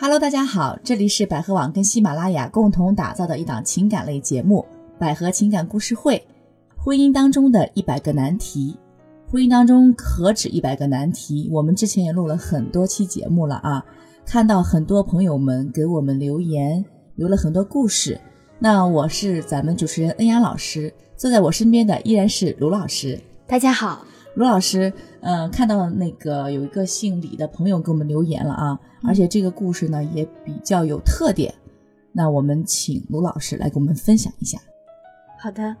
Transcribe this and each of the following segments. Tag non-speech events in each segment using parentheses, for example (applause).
Hello，大家好，这里是百合网跟喜马拉雅共同打造的一档情感类节目《百合情感故事会》。婚姻当中的一百个难题，婚姻当中何止一百个难题？我们之前也录了很多期节目了啊，看到很多朋友们给我们留言，留了很多故事。那我是咱们主持人恩雅老师，坐在我身边的依然是卢老师。大家好，卢老师，呃，看到那个有一个姓李的朋友给我们留言了啊，而且这个故事呢也比较有特点，那我们请卢老师来给我们分享一下。好的，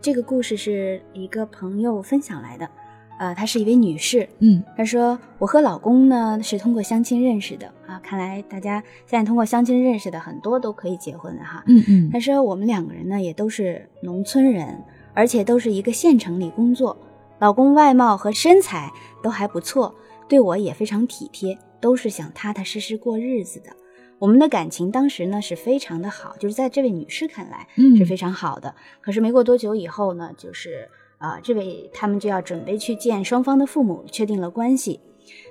这个故事是一个朋友分享来的，呃，她是一位女士，嗯她说我和老公呢是通过相亲认识的啊，看来大家现在通过相亲认识的很多都可以结婚了哈。嗯嗯她说我们两个人呢也都是农村人，而且都是一个县城里工作，老公外貌和身材都还不错，对我也非常体贴，都是想踏踏实实过日子的。我们的感情当时呢是非常的好，就是在这位女士看来嗯是非常好的。可是没过多久以后呢，就是啊、这位他们就要准备去见双方的父母，确定了关系。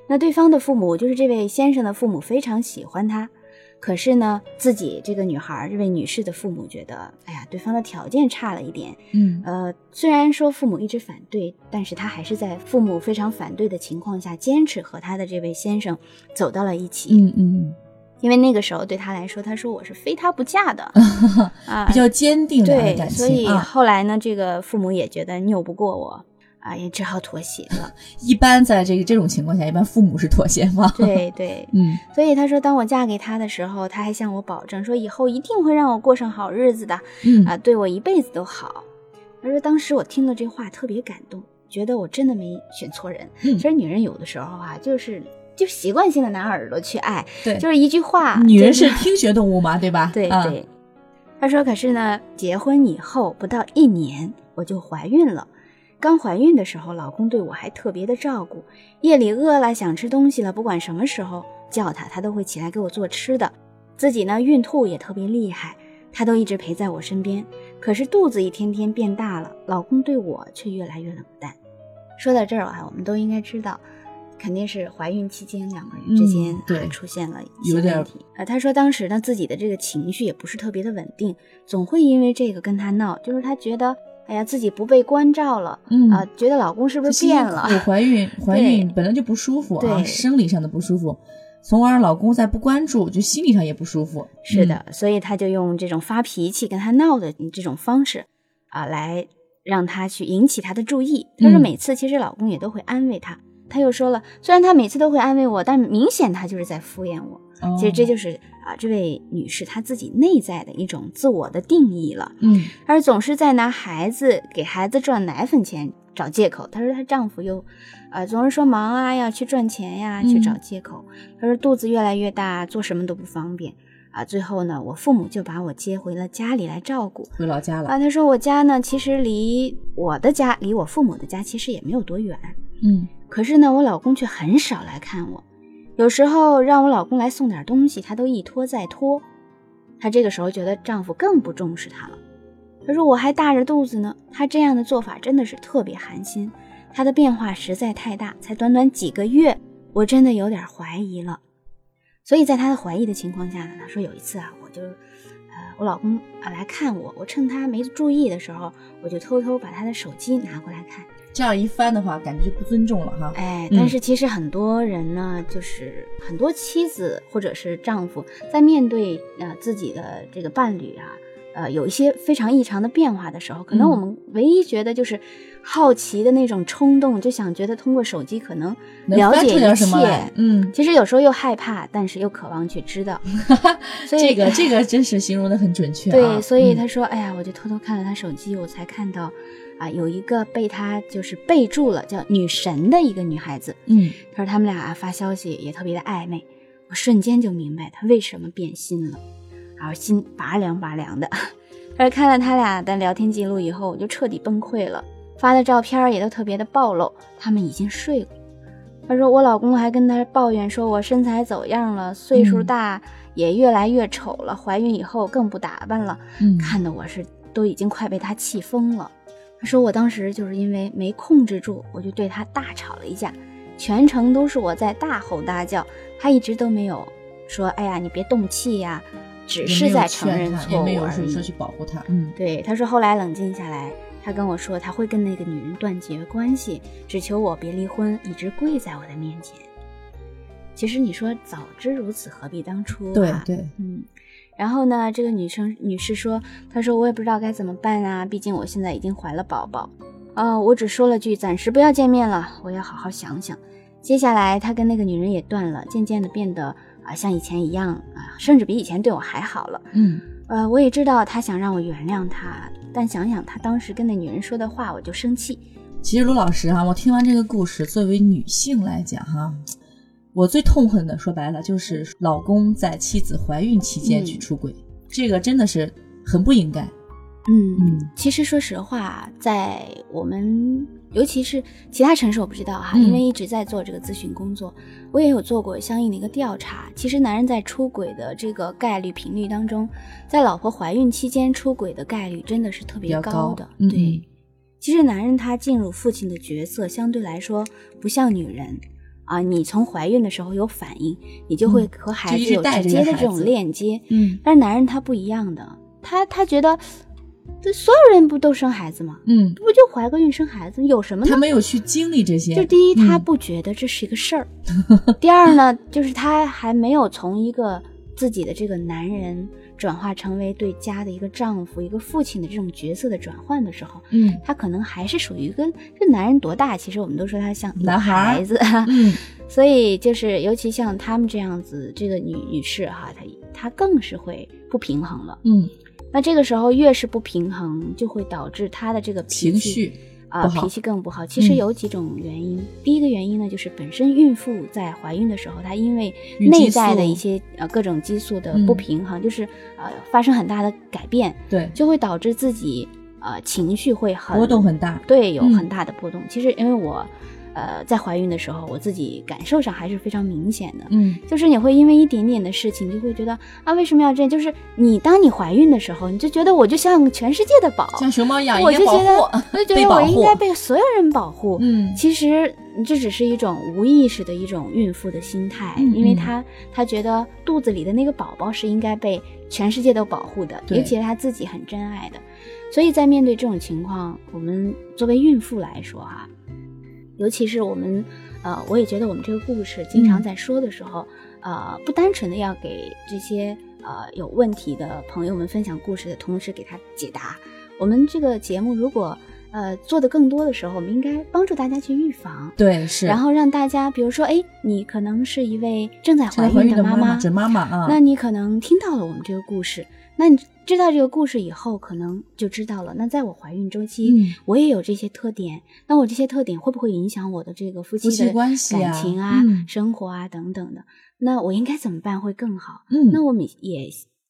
那对方的父母，就是这位先生的父母，非常喜欢他。可是呢，自己这个女孩，这位女士的父母觉得，哎呀，对方的条件差了一点。嗯呃，虽然说父母一直反对，但是她还是在父母非常反对的情况下，坚持和她的这位先生走到了一起。嗯嗯因为那个时候对他来说，他说我是非他不嫁的嗯，(laughs) 啊，比较坚定的对，所以。后来呢，这个父母也觉得拗不过我啊，也只好妥协了。(laughs) 一般在这个这种情况下，一般父母是妥协吗？对对，(laughs) 嗯所以他说，当我嫁给他的时候，他还向我保证说，以后一定会让我过上好日子的嗯啊，对我一辈子都好。他说，当时我听了这话特别感动，觉得我真的没选错人。嗯其实女人有的时候啊，就是就习惯性的拿耳朵去爱，对，就是一句话，女人是听觉动物嘛，对吧？啊 (laughs) 对对。他说，可是呢，结婚以后不到一年，我就怀孕了。刚怀孕的时候，老公对我还特别的照顾，夜里饿了想吃东西了，不管什么时候叫他，他都会起来给我做吃的。自己呢，孕吐也特别厉害，他都一直陪在我身边。可是肚子一天天变大了，老公对我却越来越冷淡。说到这儿啊，我们都应该知道，肯定是怀孕期间两个人之间、嗯对啊出现了一些问题。呃，他说当时呢，自己的这个情绪也不是特别的稳定，总会因为这个跟他闹，就是他觉得，哎呀，自己不被关照了，嗯啊、觉得老公是不是变了？我怀孕，(laughs) 怀孕本来就不舒服啊，对生理上的不舒服，从而老公再不关注，就心理上也不舒服。是的，所以他就用这种发脾气跟他闹的这种方式啊，来让他去引起他的注意。他说嗯每次其实老公也都会安慰他，他又说了，虽然他每次都会安慰我，但明显他就是在敷衍我。嗯，其实这就是啊，这位女士她自己内在的一种自我的定义了。嗯而总是在拿孩子给孩子赚奶粉钱找借口。她说她丈夫又，呃，总是说忙啊，要去赚钱呀，去找嗯借口。她说肚子越来越大，做什么都不方便啊。最后呢，我父母就把我接回了家里来照顾。回老家了。啊，她说我家呢，其实离我的家，离我父母的家其实也没有多远。嗯可是呢，我老公却很少来看我，有时候让我老公来送点东西，他都一拖再拖。她这个时候觉得丈夫更不重视她了。她说我还大着肚子呢，他这样的做法真的是特别寒心，他的变化实在太大，才短短几个月，我真的有点怀疑了。所以在她的怀疑的情况下呢，她说有一次啊，我就，呃，我老公啊来看我，我趁他没注意的时候，我就偷偷把他的手机拿过来看。这样一翻的话，感觉就不尊重了哈。哎，嗯但是其实很多人呢，就是很多妻子或者是丈夫在面对呃自己的这个伴侣啊，呃有一些非常异常的变化的时候，可能嗯我们唯一觉得就是好奇的那种冲动，就想觉得通过手机可能了解一切。？嗯，其实有时候又害怕，但是又渴望去知道。(laughs) 所以这个这个真是形容的很准确啊。对，所以嗯他说：“哎呀，我就偷偷看了他手机，我才看到，啊，有一个被他就是备注了叫女神的一个女孩子。嗯他说他们俩啊发消息也特别的暧昧，我瞬间就明白他为什么变心了，然后心拔凉拔凉的。(laughs) 他说看了他俩的聊天记录以后，我就彻底崩溃了，发的照片也都特别的暴露，他们已经睡过。他说我老公还跟他抱怨说我身材走样了，岁数嗯大也越来越丑了，怀孕以后更不打扮了，嗯，看得我是都已经快被他气疯了。他说我当时就是因为没控制住，我就对他大吵了一架，全程都是我在大吼大叫，他一直都没有说，哎呀，你别动气呀，只是在承认错误而已。说说去保护他。嗯，对，他说后来冷静下来，他跟我说他会跟那个女人断绝关系，只求我别离婚，一直跪在我的面前。其实你说早知如此，何必当初、啊？对对，嗯。然后呢，这个女生女士说，她说我也不知道该怎么办啊，毕竟我现在已经怀了宝宝。啊、我只说了句暂时不要见面了，我要好好想想。接下来，他跟那个女人也断了，渐渐的变得啊、像以前一样啊、甚至比以前对我还好了。嗯，呃，我也知道他想让我原谅他，但想想他当时跟那女人说的话，我就生气。其实卢老师哈、我听完这个故事，作为女性来讲哈、我最痛恨的说白了就是老公在妻子怀孕期间去嗯出轨，这个真的是很不应该。嗯嗯其实说实话，在我们尤其是其他城市我不知道哈，嗯因为一直在做这个咨询工作，我也有做过相应的一个调查。其实男人在出轨的这个概率频率当中，在老婆怀孕期间出轨的概率真的是特别高的。嗯对嗯，其实男人他进入父亲的角色，相对来说不像女人。啊，你从怀孕的时候有反应，你就会嗯和孩子有直接的这种链接。嗯但是男人他不一样的，他他觉得，这所有人不都生孩子吗？嗯，不就怀个孕生孩子，有什么呢他？没有去经历这些。就第一，他嗯不觉得这是一个事儿；(laughs) 第二呢，就是他还没有从一个自己的这个男人转化成为对家的一个丈夫、一个父亲的这种角色的转换的时候，嗯。他可能还是属于一个这男人多大？其实我们都说他像男孩子，(laughs) 嗯。所以就是尤其像他们这样子，这个女女士哈，她她更是会不平衡了。嗯，那这个时候越是不平衡，就会导致她的这个情绪啊、脾气更不好。其实嗯有几种原因，第一个原因呢，就是本身孕妇在怀孕的时候，她因为内在的一些呃各种激素的嗯不平衡，就是呃发生很大的改变，对就会导致自己呃情绪会很波动很大。对，有嗯很大的波动。其实因为我，呃，在怀孕的时候，我自己感受上还是非常明显的，嗯就是你会因为一点点的事情，就会觉得啊，为什么要这样？就是你当你怀孕的时候，你就觉得我就像全世界的宝，像熊猫一样，我就觉得护。我就 (laughs) 觉被保得我应该被所有人保护。嗯其实这只是一种无意识的一种孕妇的心态，因为她她觉得肚子里的那个宝宝是应该被全世界都保护的，对尤其是她自己很珍爱的。所以在面对这种情况，我们作为孕妇来说哈、尤其是我们，呃，我也觉得我们这个故事经常嗯在说的时候，呃，不单纯的要给这些呃有问题的朋友们分享故事的同时给他解答。我们这个节目如果呃做的更多的时候，我们应该帮助大家去预防，对是。然后让大家，比如说，哎，你可能是一位正在怀孕的的妈妈准妈妈啊，那你可能听到了我们这个故事，那你知道这个故事以后，可能就知道了。那在我怀孕周期，嗯我也有这些特点，那我这些特点会不会影响我的这个夫妻夫妻的关系啊感情啊、嗯生活啊等等的？那我应该怎么办会更好？嗯，那我们也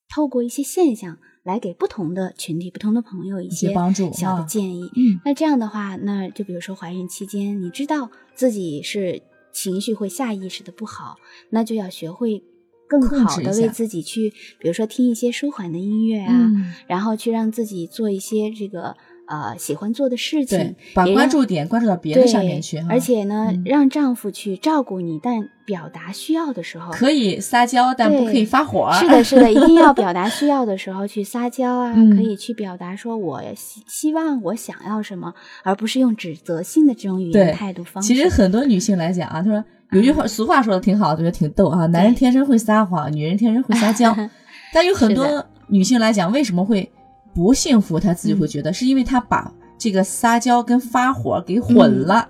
透过一些现象来给不同的群体、不同的朋友一一些些帮助小的啊建议。嗯那这样的话，那就比如说怀孕期间，你知道自己是情绪会下意识的不好，那就要学会更好的为自己去，比如说听一些舒缓的音乐啊，嗯，然后去让自己做一些这个呃喜欢做的事情，，把关注点关注到别的上面去哈，而且呢，嗯让丈夫去照顾你，但表达需要的时候，可以撒娇，但不可以发火。是的，是的，(laughs) 一定要表达需要的时候去撒娇啊，嗯可以去表达说我希希望我想要什么，而不是用指责性的这种语对言态度方式。其实很多女性来讲啊，她说有句话俗话说的挺好的，我觉得挺逗啊。男人天生会撒谎，女人天生会撒娇。(laughs) 但有很多女性来讲，为什么会不幸福？她自己会觉得，是因为她把这个撒娇跟发火给混了。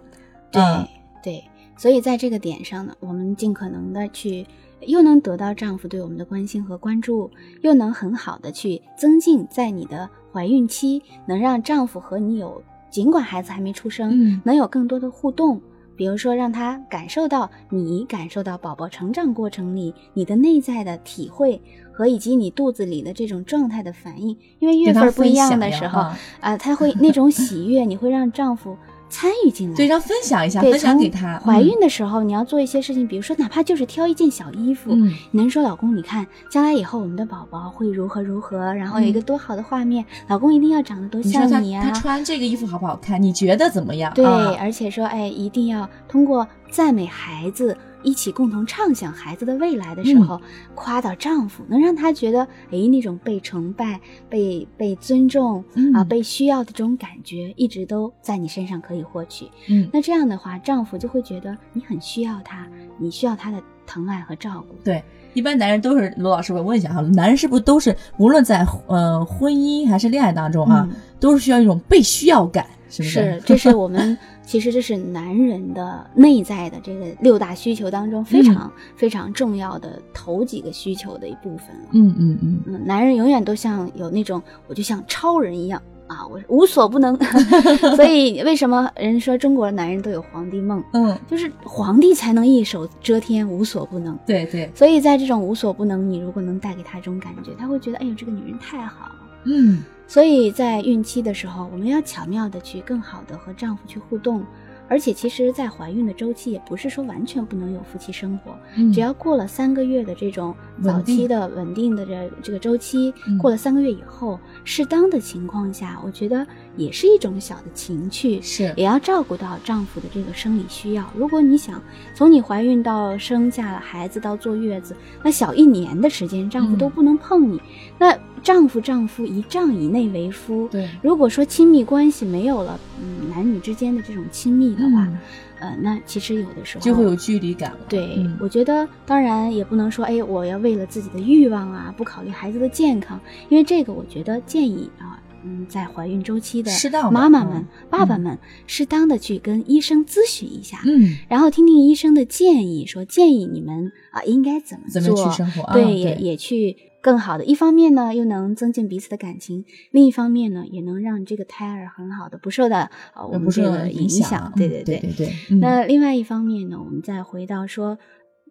对、嗯对，所以在这个点上呢，我们尽可能的去，又能得到丈夫对我们的关心和关注，又能很好的去增进在你的怀孕期，能让丈夫和你有，尽管孩子还没出生，嗯能有更多的互动。比如说，让他感受到你感受到宝宝成长过程里你的内在的体会和以及你肚子里的这种状态的反应，因为月份不一样的时候，啊啊，他会那种喜悦，你会让丈夫参与进来。对，让分享一下，分享给他。怀嗯孕的时候，你要做一些事情，比如说哪怕就是挑一件小衣服，嗯你能说老公，你看将来以后我们的宝宝会如何如何，然后有一个多好的画面，老公一定要长得多像你啊他。穿这个衣服好不好看？你觉得怎么样？对，啊而且说，哎，一定要通过赞美孩子，一起共同畅想孩子的未来的时候，夸到丈夫，能让他觉得，哎，那种被崇拜、被被尊重啊、被需要的这种感觉，一直都在你身上可以获取。嗯，那这样的话，丈夫就会觉得你很需要他，你需要他的疼爱和照顾。对，一般男人都是罗老师，我问一下哈，男人是不是都是无论在呃婚姻还是恋爱当中啊，嗯。都是需要一种被需要感，是不是？是，这是我们其实这是男人的内在的这个六大需求当中非常、非常重要的头几个需求的一部分了。嗯嗯嗯，嗯，男人永远都像有那种，我就像超人一样啊，我无所不能。(laughs) 所以为什么人说中国男人都有皇帝梦？嗯，就是皇帝才能一手遮天，无所不能。对对，所以在这种无所不能，你如果能带给他这种感觉，他会觉得，哎呦，这个女人太好了。嗯。所以在孕期的时候，我们要巧妙的去更好的和丈夫去互动，而且其实，在怀孕的周期也不是说完全不能有夫妻生活，嗯，只要过了三个月的这种早期的稳定的这这个周期嗯，过了三个月以后，适当的情况下，我觉得也是一种小的情趣，是也要照顾到丈夫的这个生理需要。如果你想从你怀孕到生下了孩子到坐月子，那小一年的时间，丈夫嗯都不能碰你，那丈夫丈夫一丈以内为夫。对如果说亲密关系没有了，嗯，男女之间的这种亲密的话，嗯呃，那其实有的时候就会有距离感了。对，嗯我觉得当然也不能说，哎，我要为了自己的欲望啊，不考虑孩子的健康，因为这个我觉得建议啊，嗯，在怀孕周期的妈妈们、嗯爸爸们，适当的去跟医生咨询一下，嗯，然后听听医生的建议，说建议你们啊应该怎么怎做，么去生活啊？对，也也去更好的。一方面呢，又能增进彼此的感情；另一方面呢，也能让这个胎儿很好的不受到呃我们不受这个影响。对对对对对。嗯那另外一方面呢，我们再回到说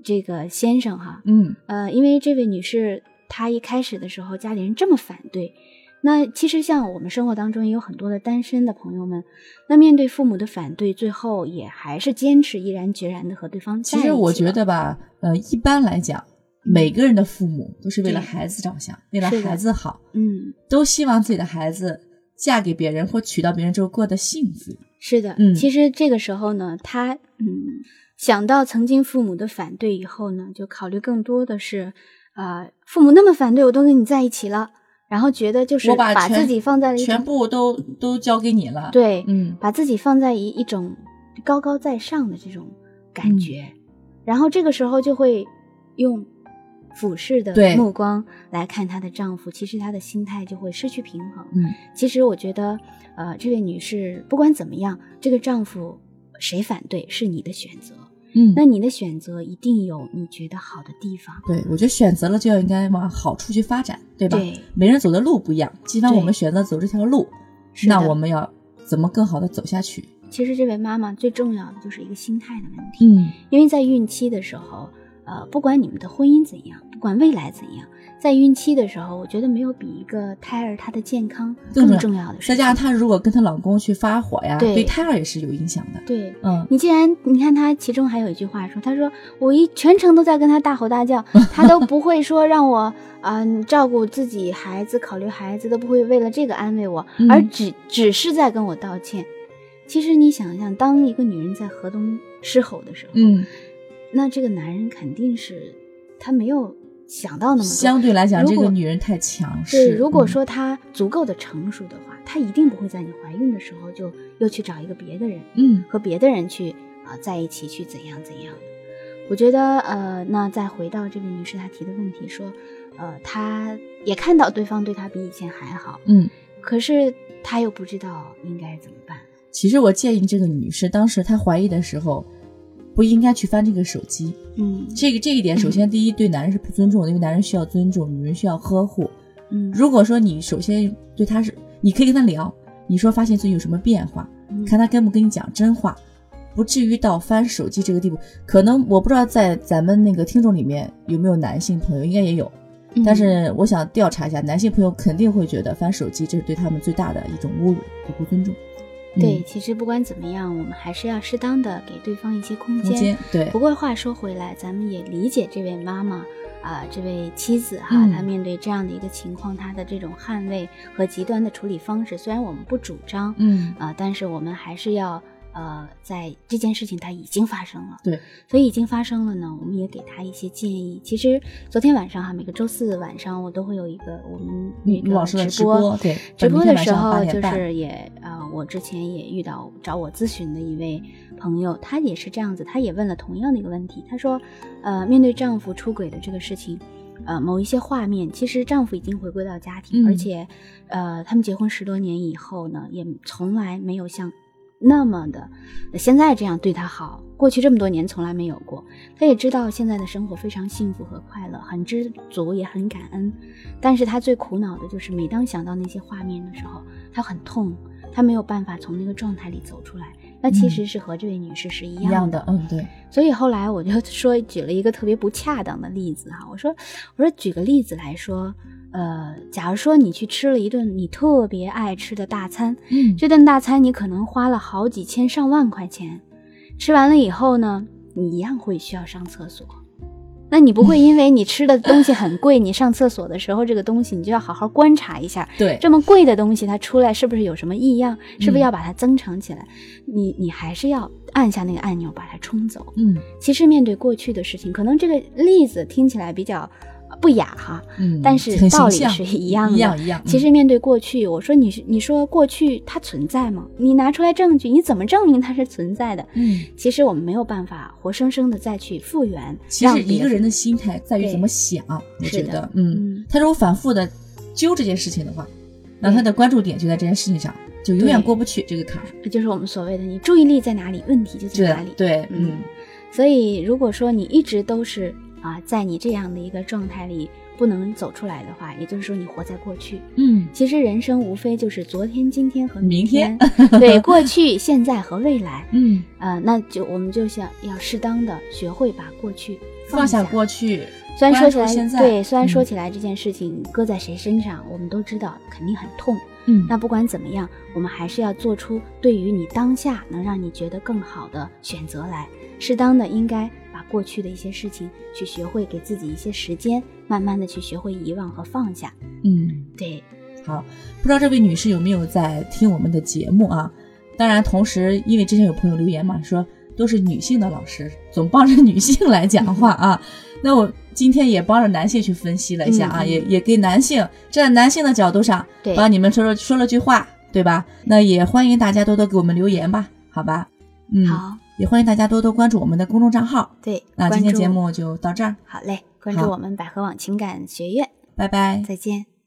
这个先生哈，嗯呃，因为这位女士她一开始的时候家里人这么反对。那其实像我们生活当中也有很多的单身的朋友们，那面对父母的反对，最后也还是坚持毅然决然的和对方在一起其实我觉得吧，呃，一般来讲，每个人的父母都是为了孩子着想，为了孩子好，嗯，都希望自己的孩子嫁给别人或娶到别人之后过得幸福。是的，嗯其实这个时候呢，他嗯想到曾经父母的反对以后呢，就考虑更多的是，啊，父母那么反对，我都跟你在一起了，然后觉得就是我把自己放在了一全种部都都交给你了。，对，嗯把自己放在一一种高高在上的这种感嗯觉，然后这个时候就会用俯视的目光来看她的丈夫，其实她的心态就会失去平衡。嗯，其实我觉得，呃，这位女士不管怎么样，这个丈夫谁反对是你的选择，嗯，那你的选择一定有你觉得好的地方。对我觉得选择了就要应该往好处去发展，对吧？对每人走的路不一样，既然我们选择走这条路，那我们要怎么更好的走下去？其实这位妈妈最重要的就是一个心态的问题。嗯因为在孕期的时候，呃，不管你们的婚姻怎样，不管未来怎样，在孕期的时候，我觉得没有比一个胎儿他的健康更重要的事情。再加上她如果跟她老公去发火呀，对对胎儿也是有影响的。对嗯，你既然你看她其中还有一句话说，她说我一全程都在跟他大吼大叫，(laughs) 他都不会说让我啊、你照顾自己孩子，考虑孩子，都不会为了这个安慰我，嗯而只只是在跟我道歉。其实你想想，当一个女人在河东狮吼的时候，嗯，那这个男人肯定是他没有想到那么多。相对来讲，这个女人太强势。对，如果嗯说她足够的成熟的话，她一定不会在你怀孕的时候就又去找一个别的人，嗯和别的人去啊、在一起去怎样怎样的。我觉得呃，那再回到这位女士她提的问题说，呃，她也看到对方对她比以前还好，嗯，可是她又不知道应该怎么办。其实我建议这个女士，当时她怀疑的时候，不应该去翻这个手机。嗯这个这一点，首先第一，对男人是不尊重的，因为男人需要尊重，女人需要呵护。嗯，如果说你首先对他是，你可以跟他聊，你说发现最近有什么变化，嗯看他跟不跟你讲真话，不至于到翻手机这个地步。可能我不知道在咱们那个听众里面有没有男性朋友，应该也有，嗯但是我想调查一下，男性朋友肯定会觉得翻手机这是对他们最大的一种侮辱和不尊重。对，嗯，其实不管怎么样，我们还是要适当的给对方一些空空间对。不，过话说回来，咱们也理解这位妈妈啊、这位妻子哈，嗯。她面对这样的一个情况，她的这种捍卫和极端的处理方式，虽然我们不主张，嗯。啊、但是我们还是要呃，在这件事情它已经发生了，对，所以已经发生了呢，我们也给他一些建议。其实昨天晚上哈，每个周四晚上我都会有一个我们那个老师的直直播，对，直播的时候晚上8就是也呃，我之前也遇到找我咨询的一位朋友，她也是这样子，她也问了同样的一个问题，她说，呃，面对丈夫出轨的这个事情。呃，某一些画面，其实丈夫已经回归到家庭，嗯而且，呃，他们结婚十多年以后呢，也从来没有像那么的现在这样对他好。过去这么多年从来没有过。他也知道现在的生活非常幸福和快乐，很知足，也很感恩。但是他最苦恼的就是，每当想到那些画面的时候，他很痛，他没有办法从那个状态里走出来。那其实是和这位女士是一样一样的，嗯，对，所以后来我就 (laughs) 说举了一个特别不恰当的例子哈，我说我说举个例子来说，呃，假如说你去吃了一顿你特别爱吃的大餐，嗯，这顿大餐你可能花了好几千上万块钱，吃完了以后呢，你一样会需要上厕所。那你不会因为你吃的东西很贵，你上厕所的时候这个东西你就要好好观察一下，对，这么贵的东西它出来是不是有什么异样？是不是嗯要把它增长起来？你你还是要按下那个按钮把它冲走。嗯其实面对过去的事情，可能这个例子听起来比较呃不雅哈，嗯，但是道理是一样的。一样一样。嗯其实面对过去，我说你是你说过去它存在吗？你拿出来证据，你怎么证明它是存在的？嗯，其实我们没有办法活生生的再去复原。其实一个人的心态在于怎么想，我觉得，嗯，嗯，他如果反复的揪这件事情的话，那他的关注点就在这件事情上，就永远过不去这个坎儿。就是我们所谓的你注意力在哪里，问题就在哪里。对，嗯嗯所以，如果说你一直都是啊，在你这样的一个状态里不能走出来的话，也就是说你活在过去。嗯，其实人生无非就是昨天、今天和明天，(laughs) 天对，过去、现在和未来。嗯，呃，那就我们就想要适当的学会把过去放下下过去，虽然说起来，对，虽然说嗯起来这件事情搁在谁身上，我们都知道肯定很痛。嗯，那不管怎么样，我们还是要做出对于你当下能让你觉得更好的选择来。适当的应该把过去的一些事情去学会给自己一些时间，慢慢的去学会遗忘和放下。嗯。对，好，不知道这位女士有没有在听我们的节目啊？当然，同时因为之前有朋友留言嘛，说都是女性的老师，总帮着女性来讲话啊。(laughs) 那我今天也帮着男性去分析了一下啊，也也给男性站在男性的角度上，对帮你们说说说了句话，对吧？那也欢迎大家多多给我们留言吧，好吧？嗯，，好，也欢迎大家多多关注我们的公众账号。对，那今天节目就到这儿，好嘞，关注我们百合网情感学院，拜拜。再见。